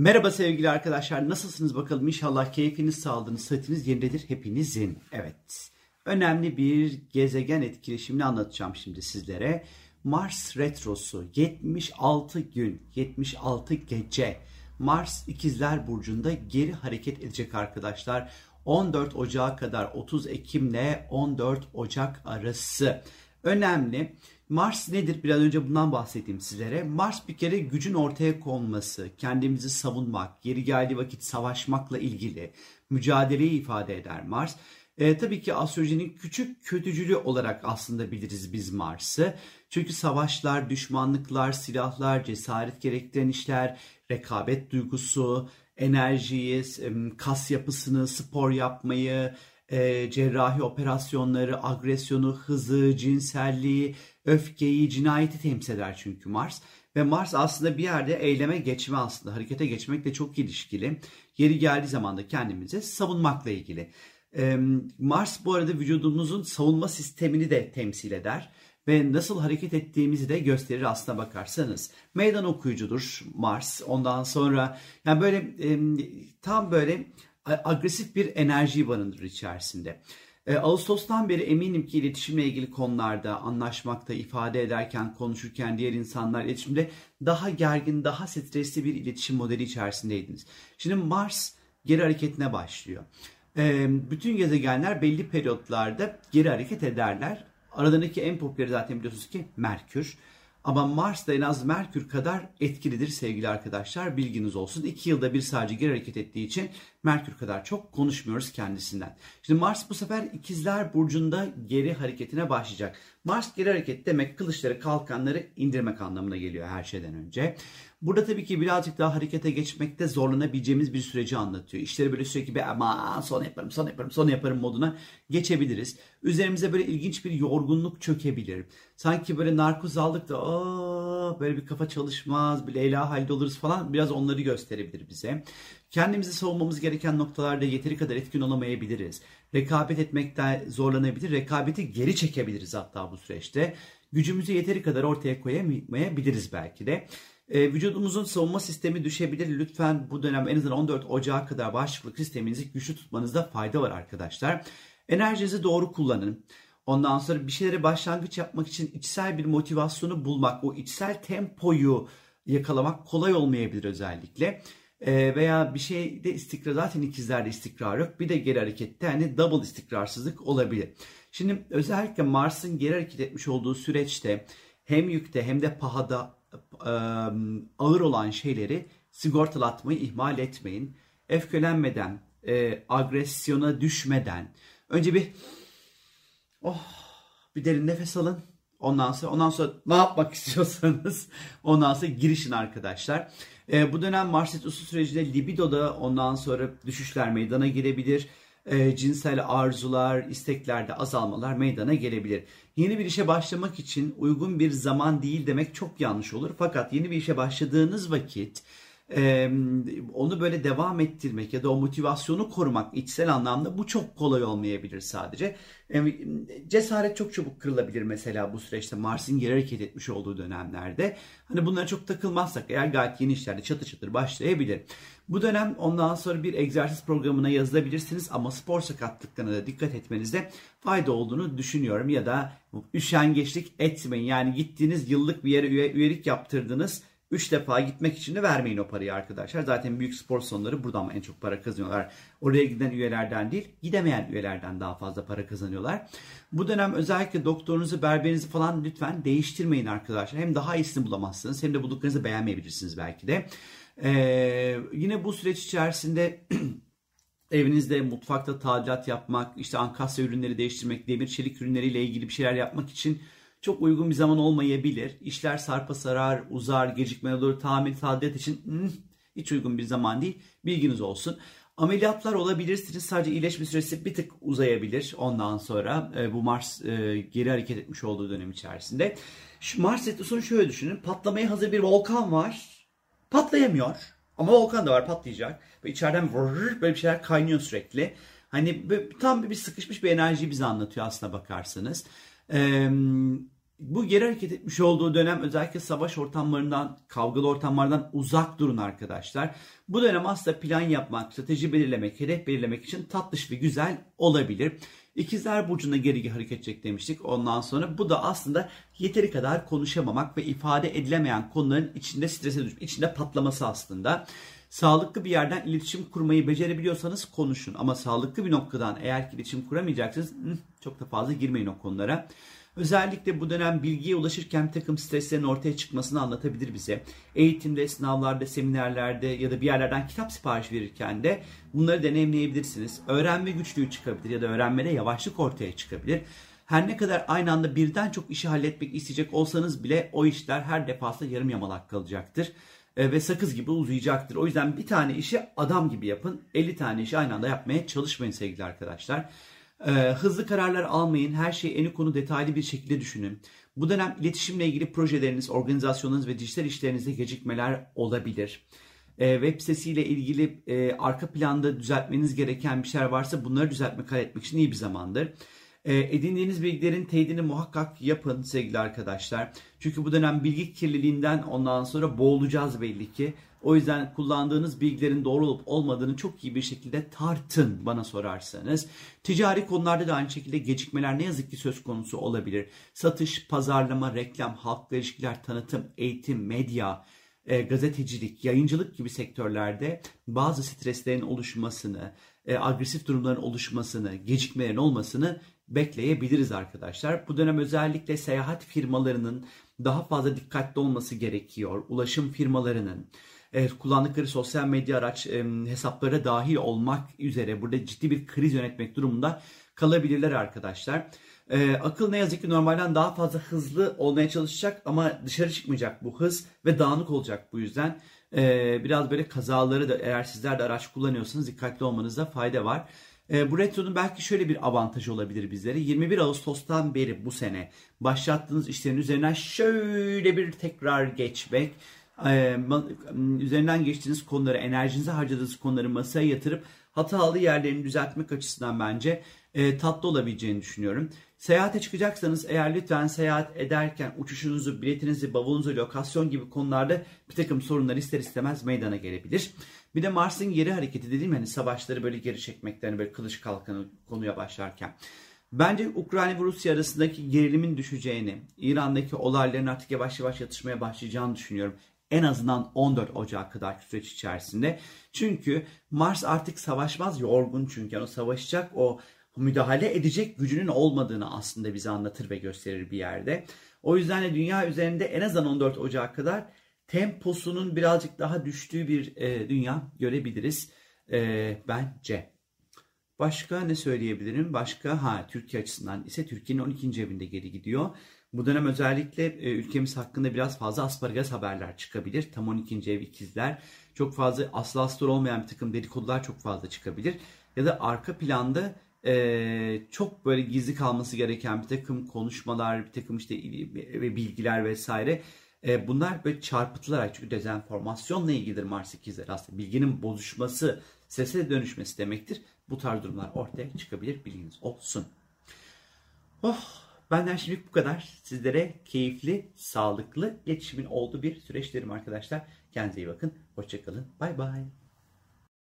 Merhaba sevgili arkadaşlar. Nasılsınız bakalım? İnşallah keyfiniz, sağlığınız, sıhhatiniz yerindedir hepinizin. Evet. Önemli bir gezegen etkileşimini anlatacağım şimdi sizlere. Mars retrosu 76 gün, 76 gece. Mars ikizler burcunda geri hareket edecek arkadaşlar. 14 Ocağı kadar 30 Ekim ile 14 Ocak arası. Önemli. Mars nedir? Biraz önce bundan bahsedeyim sizlere. Mars bir kere gücün ortaya konması, kendimizi savunmak, geri geldiği vakit savaşmakla ilgili mücadeleyi ifade eder Mars. E, tabii ki astrolojinin küçük kötücülü olarak aslında biliriz biz Mars'ı. Çünkü savaşlar, düşmanlıklar, silahlar, cesaret gerektiren işler, rekabet duygusu, enerjiyi, kas yapısını, spor yapmayı, e, cerrahi operasyonları, agresyonu, hızı, cinselliği, öfkeyi, cinayeti temsil eder çünkü Mars. Ve Mars aslında bir yerde eyleme geçme aslında, harekete geçmekle çok ilişkili. Yeri geldiği zaman da kendimizi savunmakla ilgili. E, Mars bu arada vücudumuzun savunma sistemini de temsil eder ve nasıl hareket ettiğimizi de gösterir aslına bakarsanız. Meydan okuyucudur Mars. Ondan sonra yani böyle e, tam böyle agresif bir enerji barındırır içerisinde. E, Ağustos'tan beri eminim ki iletişimle ilgili konularda anlaşmakta, ifade ederken, konuşurken diğer insanlar iletişimde daha gergin, daha stresli bir iletişim modeli içerisindeydiniz. Şimdi Mars geri hareketine başlıyor. E, bütün gezegenler belli periyotlarda geri hareket ederler. Aralarındaki en popüleri zaten biliyorsunuz ki Merkür. Ama Mars da en az Merkür kadar etkilidir sevgili arkadaşlar. Bilginiz olsun. İki yılda bir sadece geri hareket ettiği için Merkür kadar çok konuşmuyoruz kendisinden. Şimdi Mars bu sefer ikizler burcunda geri hareketine başlayacak. Mars geri hareket demek kılıçları kalkanları indirmek anlamına geliyor her şeyden önce. Burada tabii ki birazcık daha harekete geçmekte zorlanabileceğimiz bir süreci anlatıyor. İşleri böyle sürekli bir ama son yaparım, son yaparım, son yaparım moduna geçebiliriz. Üzerimize böyle ilginç bir yorgunluk çökebilir. Sanki böyle narkoz aldık da Aa, böyle bir kafa çalışmaz, bir Leyla halde oluruz falan biraz onları gösterebilir bize. Kendimizi savunmamız gereken noktalarda yeteri kadar etkin olamayabiliriz. Rekabet etmekte zorlanabilir, rekabeti geri çekebiliriz hatta bu süreçte. Gücümüzü yeteri kadar ortaya koyamayabiliriz belki de. E, vücudumuzun savunma sistemi düşebilir. Lütfen bu dönem en azından 14 Ocağı kadar bağışıklık sisteminizi güçlü tutmanızda fayda var arkadaşlar. Enerjinizi doğru kullanın. Ondan sonra bir şeylere başlangıç yapmak için içsel bir motivasyonu bulmak, o içsel tempoyu yakalamak kolay olmayabilir özellikle. E, veya bir şeyde istikrar, zaten ikizlerde istikrar yok. Bir de geri harekette yani double istikrarsızlık olabilir. Şimdi özellikle Mars'ın geri hareket etmiş olduğu süreçte hem yükte hem de pahada ağır olan şeyleri sigortalatmayı ihmal etmeyin. Öfkelenmeden, e, agresyona düşmeden önce bir oh bir derin nefes alın. Ondan sonra ondan sonra ne yapmak istiyorsanız ondan sonra girişin arkadaşlar. E, bu dönem Mars Retrosu sürecinde libidoda ondan sonra düşüşler meydana gelebilir e, cinsel arzular, isteklerde azalmalar meydana gelebilir. Yeni bir işe başlamak için uygun bir zaman değil demek çok yanlış olur. Fakat yeni bir işe başladığınız vakit onu böyle devam ettirmek ya da o motivasyonu korumak içsel anlamda bu çok kolay olmayabilir sadece. Cesaret çok çabuk kırılabilir mesela bu süreçte Mars'ın geri hareket etmiş olduğu dönemlerde. Hani bunlara çok takılmazsak eğer gayet yeni işlerde çatır çatır başlayabilir. Bu dönem ondan sonra bir egzersiz programına yazılabilirsiniz ama spor sakatlıklarına da dikkat etmenizde fayda olduğunu düşünüyorum. Ya da üşengeçlik etmeyin. Yani gittiğiniz yıllık bir yere üye, üyelik yaptırdınız 3 defa gitmek için de vermeyin o parayı arkadaşlar. Zaten büyük spor salonları buradan en çok para kazanıyorlar. Oraya giden üyelerden değil, gidemeyen üyelerden daha fazla para kazanıyorlar. Bu dönem özellikle doktorunuzu, berberinizi falan lütfen değiştirmeyin arkadaşlar. Hem daha iyisini bulamazsınız hem de bulduklarınızı beğenmeyebilirsiniz belki de. Ee, yine bu süreç içerisinde evinizde mutfakta tadilat yapmak, işte ankasya ürünleri değiştirmek, demir çelik ürünleriyle ilgili bir şeyler yapmak için çok uygun bir zaman olmayabilir. İşler sarpa sarar, uzar, gecikme olur. Tamir, tadilat için hmm, hiç uygun bir zaman değil. Bilginiz olsun. Ameliyatlar olabilirsiniz. Sadece iyileşme süresi bir tık uzayabilir. Ondan sonra e, bu Mars e, geri hareket etmiş olduğu dönem içerisinde. Şu Mars retrosunu şöyle düşünün. Patlamaya hazır bir volkan var. Patlayamıyor. Ama volkan da var patlayacak. Ve içeriden böyle bir şeyler kaynıyor sürekli. Hani tam bir sıkışmış bir enerjiyi bize anlatıyor aslına bakarsanız. Ee, bu geri hareket etmiş olduğu dönem özellikle savaş ortamlarından, kavgalı ortamlardan uzak durun arkadaşlar. Bu dönem aslında plan yapmak, strateji belirlemek, hedef belirlemek için tatlış ve güzel olabilir. İkizler Burcu'nda geri hareket edecek demiştik. Ondan sonra bu da aslında yeteri kadar konuşamamak ve ifade edilemeyen konuların içinde strese düşüp içinde patlaması aslında. Sağlıklı bir yerden iletişim kurmayı becerebiliyorsanız konuşun. Ama sağlıklı bir noktadan eğer ki iletişim kuramayacaksınız çok da fazla girmeyin o konulara. Özellikle bu dönem bilgiye ulaşırken bir takım streslerin ortaya çıkmasını anlatabilir bize. Eğitimde, sınavlarda, seminerlerde ya da bir yerlerden kitap sipariş verirken de bunları deneyimleyebilirsiniz. Öğrenme güçlüğü çıkabilir ya da öğrenmede yavaşlık ortaya çıkabilir. Her ne kadar aynı anda birden çok işi halletmek isteyecek olsanız bile o işler her defasında yarım yamalak kalacaktır e, ve sakız gibi uzayacaktır. O yüzden bir tane işi adam gibi yapın. 50 tane işi aynı anda yapmaya çalışmayın sevgili arkadaşlar. Ee, hızlı kararlar almayın. Her şeyi en konu detaylı bir şekilde düşünün. Bu dönem iletişimle ilgili projeleriniz, organizasyonunuz ve dijital işlerinizde gecikmeler olabilir. Ee, web sitesiyle ilgili e, arka planda düzeltmeniz gereken bir şeyler varsa bunları düzeltmek, halletmek için iyi bir zamandır. E, edindiğiniz bilgilerin teyidini muhakkak yapın sevgili arkadaşlar. Çünkü bu dönem bilgi kirliliğinden ondan sonra boğulacağız belli ki. O yüzden kullandığınız bilgilerin doğru olup olmadığını çok iyi bir şekilde tartın bana sorarsanız. Ticari konularda da aynı şekilde gecikmeler ne yazık ki söz konusu olabilir. Satış, pazarlama, reklam, halkla ilişkiler, tanıtım, eğitim, medya, e, gazetecilik, yayıncılık gibi sektörlerde bazı streslerin oluşmasını, e, agresif durumların oluşmasını, gecikmelerin olmasını bekleyebiliriz arkadaşlar. Bu dönem özellikle seyahat firmalarının daha fazla dikkatli olması gerekiyor. Ulaşım firmalarının, evet, kullandıkları sosyal medya araç e, hesaplara dahil olmak üzere burada ciddi bir kriz yönetmek durumunda kalabilirler arkadaşlar. E, akıl ne yazık ki normalden daha fazla hızlı olmaya çalışacak ama dışarı çıkmayacak bu hız ve dağınık olacak bu yüzden. E, biraz böyle kazaları da eğer sizler de araç kullanıyorsanız dikkatli olmanızda fayda var. E, bu retronun belki şöyle bir avantajı olabilir bizlere. 21 Ağustos'tan beri bu sene başlattığınız işlerin üzerinden şöyle bir tekrar geçmek, e, üzerinden geçtiğiniz konuları, enerjinizi harcadığınız konuları masaya yatırıp hatalı yerlerini düzeltmek açısından bence e, tatlı olabileceğini düşünüyorum. Seyahate çıkacaksanız eğer lütfen seyahat ederken uçuşunuzu, biletinizi, bavulunuzu, lokasyon gibi konularda bir takım sorunlar ister istemez meydana gelebilir. Bir de Mars'ın geri hareketi dediğim hani savaşları böyle geri çekmekten böyle kılıç kalkanı konuya başlarken. Bence Ukrayna ve Rusya arasındaki gerilimin düşeceğini, İran'daki olayların artık yavaş yavaş yatışmaya başlayacağını düşünüyorum. En azından 14 Ocak kadar süreç içerisinde. Çünkü Mars artık savaşmaz, yorgun çünkü. Yani o savaşacak, o müdahale edecek gücünün olmadığını aslında bize anlatır ve gösterir bir yerde. O yüzden de dünya üzerinde en azından 14 Ocak kadar temposunun birazcık daha düştüğü bir e, dünya görebiliriz e, bence. Başka ne söyleyebilirim? Başka ha Türkiye açısından ise Türkiye'nin 12. evinde geri gidiyor. Bu dönem özellikle e, ülkemiz hakkında biraz fazla asparagas haberler çıkabilir. Tam 12. ev ikizler. Çok fazla aslı astar olmayan bir takım dedikodular çok fazla çıkabilir. Ya da arka planda e, çok böyle gizli kalması gereken bir takım konuşmalar, bir takım işte bilgiler vesaire e, bunlar böyle çarpıtılarak çünkü dezenformasyonla ilgilidir Mars ikizler aslında bilginin bozuşması, sese dönüşmesi demektir. Bu tarz durumlar ortaya çıkabilir bilginiz olsun. Oh, benden şimdi bu kadar. Sizlere keyifli, sağlıklı iletişimin olduğu bir süreç derim arkadaşlar. Kendinize iyi bakın. Hoşçakalın. Bay bay.